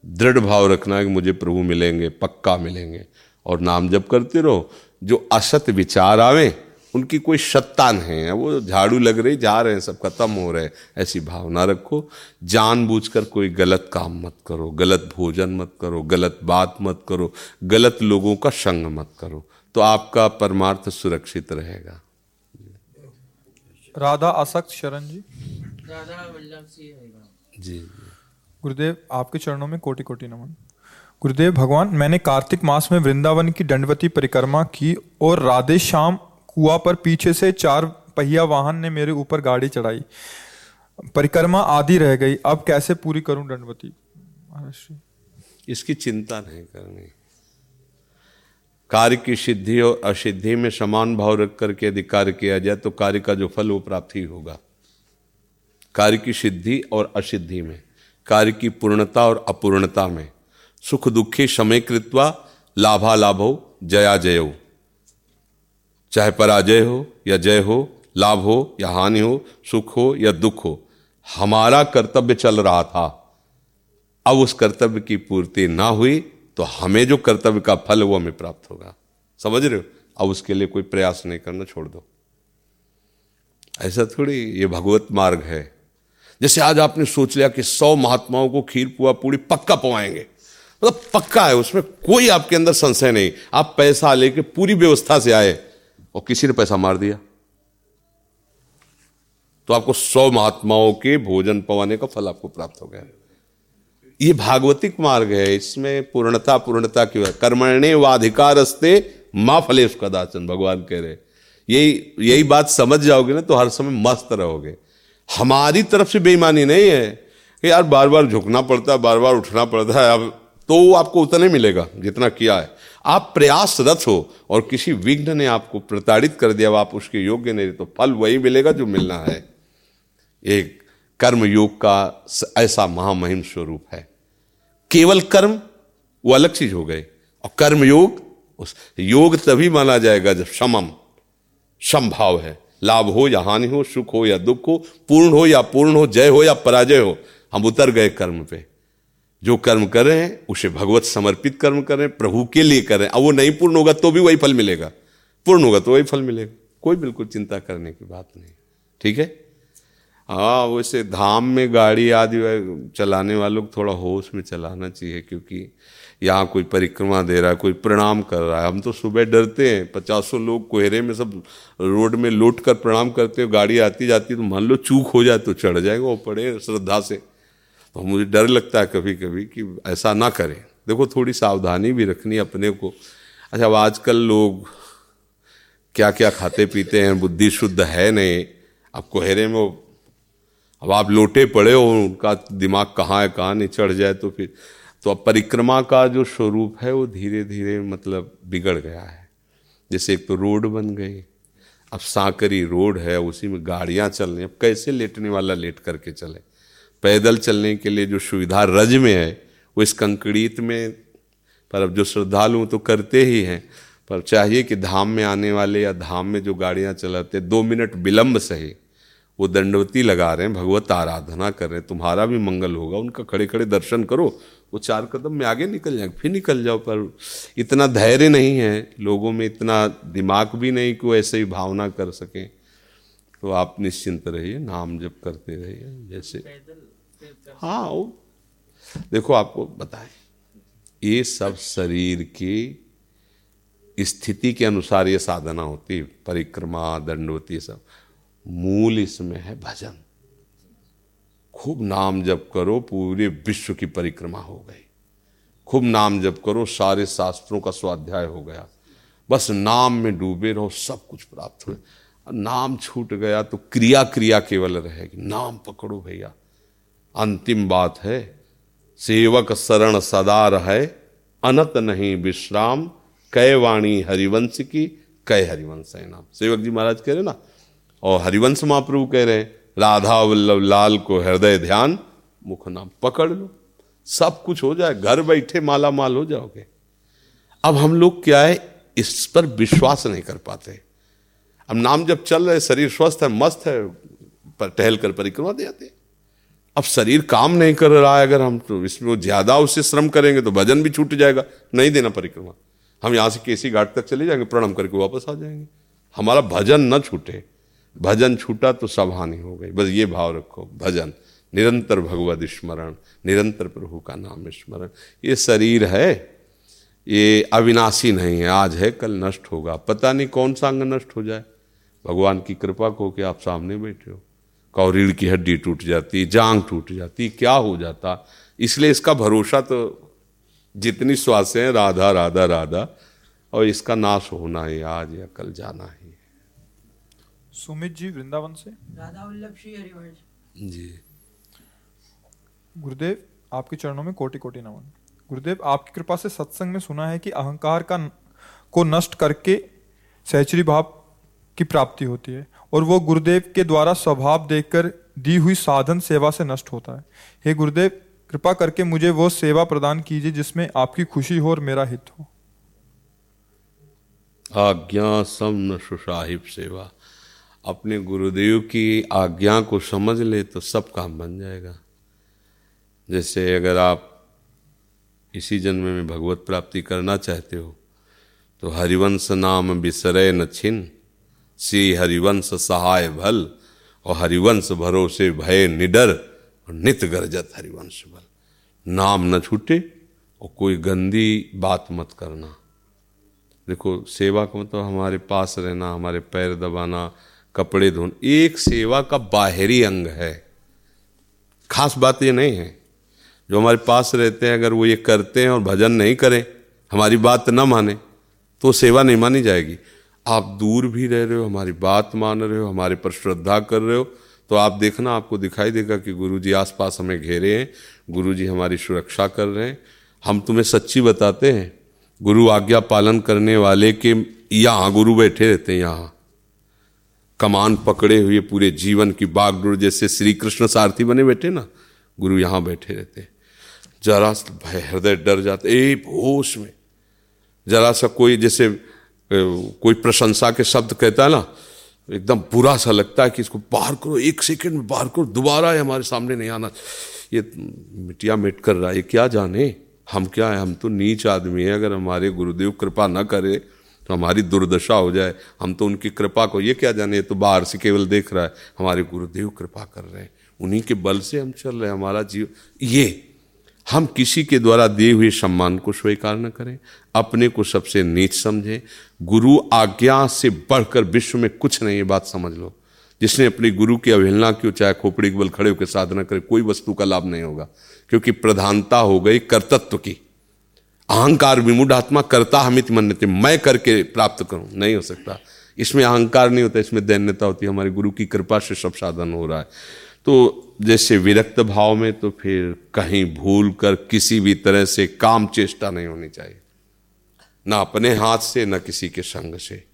दृढ़ भाव रखना है कि मुझे प्रभु मिलेंगे, पक्का मिलेंगे। और नाम जप करते रहो। जो असत विचार आवे उनकी कोई सत्ता नहीं है। वो झाड़ू लग रही जा रहे हैं सब खत्म हो रहे हैं। ऐसी भावना रखो। जानबूझकर कोई गलत काम मत करो गलत भोजन मत करो गलत बात मत करो गलत लोगों का संग मत करो। तो आपका परमार्थ सुरक्षित रहेगा। राधा असक्त शरण जी। राधा जी जी। गुरुदेव आपके चरणों में कोटि कोटि नमन। गुरुदेव भगवान, मैंने कार्तिक मास में वृंदावन की दंडवती परिक्रमा की और राधे श्याम कुआ पर पीछे से चार पहिया वाहन ने मेरे ऊपर गाड़ी चढ़ाई। परिक्रमा आधी रह गई। अब कैसे पूरी करूँ दंडवती? इसकी चिंता नहीं करनी। कार्य की सिद्धि और असिद्धि में समान भाव रख करके यदि कार्य किया जाए तो कार्य का जो फल, वो प्राप्त होगा। कार्य की सिद्धि और असिद्धि में, कार्य की पूर्णता और अपूर्णता में सुख दुखी समय कृत्वा लाभा लाभो जया जयो चाहे पराजय हो या जय हो, लाभ हो या हानि हो, सुख हो या दुख हो, हमारा कर्तव्य चल रहा था। अब उस कर्तव्य की पूर्ति ना हुई तो हमें जो कर्तव्य का फल वो हमें प्राप्त होगा। समझ रहे हो? अब उसके लिए कोई प्रयास नहीं करना, छोड़ दो। ऐसा थोड़ी ये भगवत मार्ग है। जैसे आज आपने सोच लिया कि सौ महात्माओं को खीर पुआ पूरी पक्का पवाएँगे। मतलब पक्का है, उसमें कोई आपके अंदर संशय नहीं। आप पैसा लेके पूरी व्यवस्था से आए और किसी ने पैसा मार दिया। तो आपको सौ महात्माओं के भोजन पवाने का फल आपको प्राप्त हो गया। ये भागवतिक मार्ग है, इसमें पूर्णता पूर्णता की कर्मण्य वाधिकारस्ते, माँ फलेश कदाचन भगवान कह रहे यही यही बात समझ जाओगे ना तो हर समय मस्त रहोगे। हमारी तरफ़ से बेईमानी नहीं है कि यार बार बार झुकना पड़ता है बार बार उठना पड़ता है, अब तो वो आपको उतना ही मिलेगा जितना किया है। आप प्रयासरत हो और किसी विघ्न ने आपको प्रताड़ित कर दिया आप उसके योग्य नहीं तो फल वही मिलेगा जो मिलना है। एक कर्म योग का ऐसा महामहिम स्वरूप है। केवल कर्म, वो अलग चीज़ हो गए और कर्म योग उस योग तभी माना जाएगा जब समम समभाव है। लाभ हो या हानि हो, सुख हो या दुख हो, पूर्ण हो या पूर्ण हो, जय हो या पराजय हो, हम उतर गए कर्म पे। जो कर्म कर हैं उसे भगवत समर्पित कर्म कर हैं प्रभु के लिए कर। हैं अब वो नहीं पूर्ण होगा तो भी वही फल मिलेगा। पूर्ण होगा तो वही फल मिलेगा। कोई बिल्कुल चिंता करने की बात नहीं। ठीक है? हाँ वैसे धाम में गाड़ी आदि चलाने वालों को थोड़ा होश में चलाना चाहिए, क्योंकि यहाँ कोई परिक्रमा दे रहा है, कोई प्रणाम कर रहा है। हम तो सुबह डरते हैं, पचासों लोग कोहरे में सब रोड में लौट कर प्रणाम करते हो, गाड़ी आती जाती तो मान लो चूक हो जाए तो चढ़ जाएगा, वो पड़े श्रद्धा से। तो मुझे डर लगता है कभी कभी कि ऐसा ना करें। देखो, थोड़ी सावधानी भी रखनी अपने को। अच्छा अब आजकल लोग क्या क्या खाते पीते हैं, बुद्धि शुद्ध है नहीं। अब कोहरे में अब आप लोटे पड़े हो, उनका दिमाग कहाँ है, कहाँ नहीं, चढ़ जाए तो फिर तो अब परिक्रमा का जो स्वरूप है, वो धीरे धीरे मतलब बिगड़ गया है। जैसे एक तो रोड बन गई, अब सांकरी रोड है, उसी में गाड़ियाँ चल रही अब कैसे लेटने वाला लेट करके चले? पैदल चलने के लिए जो सुविधा रज में है, वो इस कंक्रीट में, पर अब जो श्रद्धालु तो करते ही हैं। पर चाहिए कि धाम में आने वाले या धाम में जो गाड़ियाँ चलाते, दो मिनट विलंब सही। वो दंडवती लगा रहे हैं, भगवत आराधना कर रहे हैं, तुम्हारा भी मंगल होगा, उनका खड़े खड़े दर्शन करो। वो चार कदम में आगे निकल जाए, फिर निकल जाओ, पर इतना धैर्य नहीं है, लोगों में इतना दिमाग भी नहीं कि वो ऐसे ही भावना कर सकें। तो आप निश्चिंत रहिए, नाम जप करते रहिए, जैसे हाँ देखो, आपको बताएँ। ये सब शरीर की स्थिति के अनुसार ये साधना होती है। परिक्रमा दंडवती सब। मूल इसमें है भजन। खूब नाम जप करो, पूरे विश्व की परिक्रमा हो गई। खूब नाम जप करो, सारे शास्त्रों का स्वाध्याय हो गया। बस नाम में डूबे रहो, सब कुछ प्राप्त हो नाम छूट गया तो क्रिया क्रिया केवल रहेगी। नाम पकड़ो भैया। अंतिम बात है, सेवक शरण सदा रहे अनत नहीं विश्राम कह वाणी हरिवंश की कह हरिवंश है नाम। सेवक जी महाराज कह रहे ना, और हरिवंश महाप्रभु कह रहे राधा वल्लभ लाल को हृदय ध्यान, मुख नाम पकड़ लो, सब कुछ हो जाए, घर बैठे माला माल हो जाओगे। अब हम लोग क्या है, इस पर विश्वास नहीं कर पाते। अब नाम जब चल रहे, शरीर स्वस्थ है, मस्त है, पर टहल कर परिक्रमा दे जाते अब शरीर काम नहीं कर रहा है, अगर हम तो इसमें ज़्यादा उससे श्रम करेंगे तो भजन भी छूट जाएगा। नहीं देना परिक्रमा। हम यहाँ से केसी घाट तक चले जाएँगे, प्रणाम करके वापस आ जाएँगे। हमारा भजन न छूटे। भजन छूटा तो सब हानि हो गई। बस ये भाव रखो, भजन। निरंतर भगवत स्मरण, निरंतर प्रभु का नाम स्मरण। ये शरीर है, ये अविनाशी नहीं है। आज है, कल नष्ट होगा। पता नहीं कौन सा अंग नष्ट हो जाए। भगवान की कृपा को कि आप सामने बैठे हो। कौ रीढ़ की हड्डी टूट जाती जांग टूट जाती क्या हो जाता? इसलिए इसका भरोसा तो जितनी श्वासें हैं राधा राधा राधा और इसका नाश होना ही आज या कल जाना ही है। सुमित जी वृंदावन से? राधा वल्लभ श्री हरिवंश। जी। गुरुदेव आपके चरणों में कोटि कोटि नमन। गुरुदेव आपकी कृपा से सत्संग में सुना है कि अहंकार का को नष्ट करके सहचरी भाव की प्राप्ति होती है। और वो गुरुदेव के द्वारा स्वभाव देखकर दी हुई साधन सेवा से नष्ट होता है। हे गुरुदेव, कृपा करके मुझे वो सेवा प्रदान कीजिए जिसमें आपकी खुशी हो और मेरा हित हो। आज्ञा समन सुसाहिब सेवा। अपने गुरुदेव की आज्ञा को समझ ले तो सब काम बन जाएगा। जैसे अगर आप इसी जन्म में भगवत प्राप्ति करना चाहते हो तो हरिवंश नाम बिसरे न छिन। श्री हरिवंश सहाय भल और हरिवंश भरोसे भय निडर और नित गरजत हरिवंश बल। नाम न छूटे और कोई गंदी बात मत करना। देखो, सेवा का मतलब हमारे पास रहना, हमारे पैर दबाना, कपड़े धोना, एक सेवा का बाहरी अंग है। खास बात ये नहीं है। जो हमारे पास रहते हैं, अगर वो ये करते हैं और भजन नहीं करें, हमारी बात न माने तो सेवा नहीं मानी जाएगी। आप दूर भी रह रहे हो, हमारी बात मान रहे हो, हमारे पर श्रद्धा कर रहे हो तो आप देखना, आपको दिखाई देगा कि गुरु जी आसपास हमें घेरे हैं गुरु जी हमारी सुरक्षा कर रहे हैं। हम तुम्हें सच्ची बताते हैं, गुरु आज्ञा पालन करने वाले के यहाँ गुरु बैठे रहते हैं यहाँ। कमान पकड़े हुए पूरे जीवन की बागडोर जैसे श्री कृष्ण सारथी बने बैठे ना, गुरु यहाँ बैठे रहते हैं। जरा भय, हृदय डर जाते ए, होश में। जरा सा कोई जैसे कोई प्रशंसा के शब्द कहता है ना, एकदम बुरा सा लगता है कि इसको बाहर करो, एक सेकंड में बाहर करो, दोबारा है हमारे सामने नहीं आना। ये मिटिया मिट कर रहा है क्या जाने? हम क्या है? हम तो नीच आदमी है, अगर हमारे गुरुदेव कृपा ना करे तो हमारी दुर्दशा हो जाए। हम तो उनकी कृपा को, ये क्या जाने? तो बाहर से केवल देख रहा है, हमारे गुरुदेव कृपा कर रहे हैं। उन्हीं के बल से हम चल रहे हैं, हमारा जीव, ये हम किसी के द्वारा दिए हुए सम्मान को स्वीकार न करें, अपने को सबसे नीच समझें। गुरु आज्ञा से बढ़कर विश्व में कुछ नहीं, ये बात समझ लो। जिसने अपने गुरु की अवहेलना की चाहे खोपड़ी के बल खड़े होकर साधना करे, कोई वस्तु का लाभ नहीं होगा। क्योंकि प्रधानता हो गई कर्तत्व की। अहंकार विमूढ़ आत्मा करता हमित मन्यते, मैं करके प्राप्त करूँ, नहीं हो सकता। इसमें अहंकार नहीं होता, इसमें दैन्यता होती है। हमारे गुरु की कृपा से सब साधन हो रहा है। तो जैसे विरक्त भाव में तो फिर कहीं भूल कर किसी भी तरह से काम चेष्टा नहीं होनी चाहिए। ना अपने हाथ से, न किसी के संग से।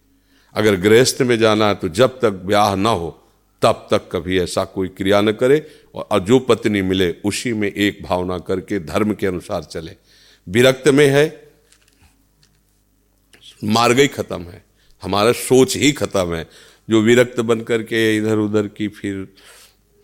अगर गृहस्थ में जाना है तो जब तक ब्याह ना हो, तब तक कभी ऐसा कोई क्रिया न करे और जो पत्नी मिले, उसी में एक भावना करके धर्म के अनुसार चले। विरक्त में है, मार्ग ही खत्म है। हमारा सोच ही खत्म है। जो विरक्त बन करके इधर उधर की फिर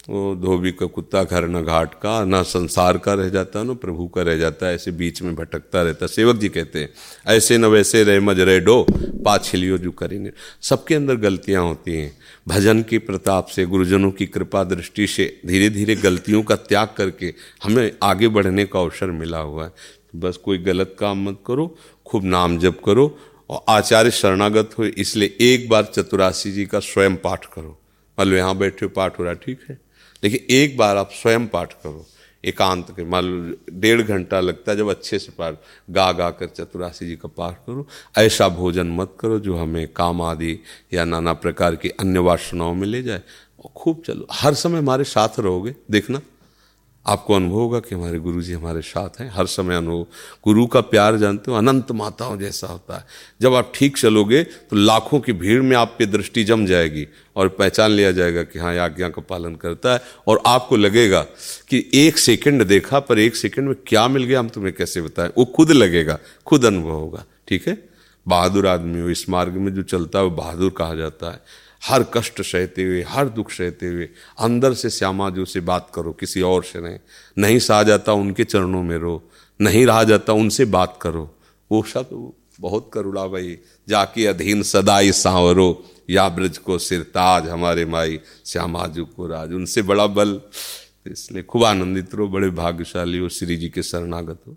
वो धोबी का कुत्ता घर न घाट का, ना संसार का रह जाता, ना प्रभु का रह जाता, ऐसे बीच में भटकता रहता। सेवक जी कहते हैं, ऐसे न वैसे रहे मज रहे डो, पाछलियो जो करी सबके अंदर गलतियाँ होती हैं। भजन की प्रताप से, गुरुजनों की कृपा दृष्टि से धीरे धीरे गलतियों का त्याग करके हमें आगे बढ़ने का अवसर मिला हुआ है। बस कोई गलत काम मत करो, खूब नाम जप करो और आचार्य शरणागत हो, इसलिए एक बार चतुराशी जी का स्वयं पाठ करो। मान लो यहाँ बैठे पाठ हो रहा ठीक है? लेकिन एक बार आप स्वयं पाठ करो, एकांत के, मान लो, डेढ़ घंटा लगता है जब अच्छे से पाठ, गा गा कर चतुराशी जी का पाठ करो, ऐसा भोजन मत करो जो हमें काम आदि या नाना प्रकार की अन्य वासनाओं में ले जाए। खूब चलो, हर समय हमारे साथ रहोगे, देखना। आपको अनुभव होगा कि हमारे गुरु जी हमारे साथ हैं। हर समय अनुभव। गुरु का प्यार जानते हो, अनंत माताओं जैसा होता है। जब आप ठीक चलोगे तो लाखों की भीड़ में आप पे दृष्टि जम जाएगी और पहचान लिया जाएगा कि हाँ आज्ञा का पालन करता है। और आपको लगेगा कि एक सेकंड देखा, पर एक सेकंड में क्या मिल गया, हम तुम्हें कैसे बताएँ? वो खुद लगेगा, खुद अनुभव होगा। ठीक है? बहादुर आदमी हो, इस मार्ग में जो चलता है, वो बहादुर कहा जाता है। हर कष्ट सहते हुए, हर दुख सहते हुए, अंदर से श्यामा जो से बात करो, किसी और से नहीं। नहीं सहा जाता, उनके चरणों में रो। नहीं रहा जाता, उनसे बात करो। वो सब बहुत करुणा भाई, जाके अधीन सदाई सांवरो, या ब्रज को सिरताज हमारे माई, श्यामा श्यामाजू को राज। उनसे बड़ा बल इसलिए खूब आनंदित रहो, बड़े भाग्यशाली हो, श्री जी के शरणागत हो।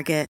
Target.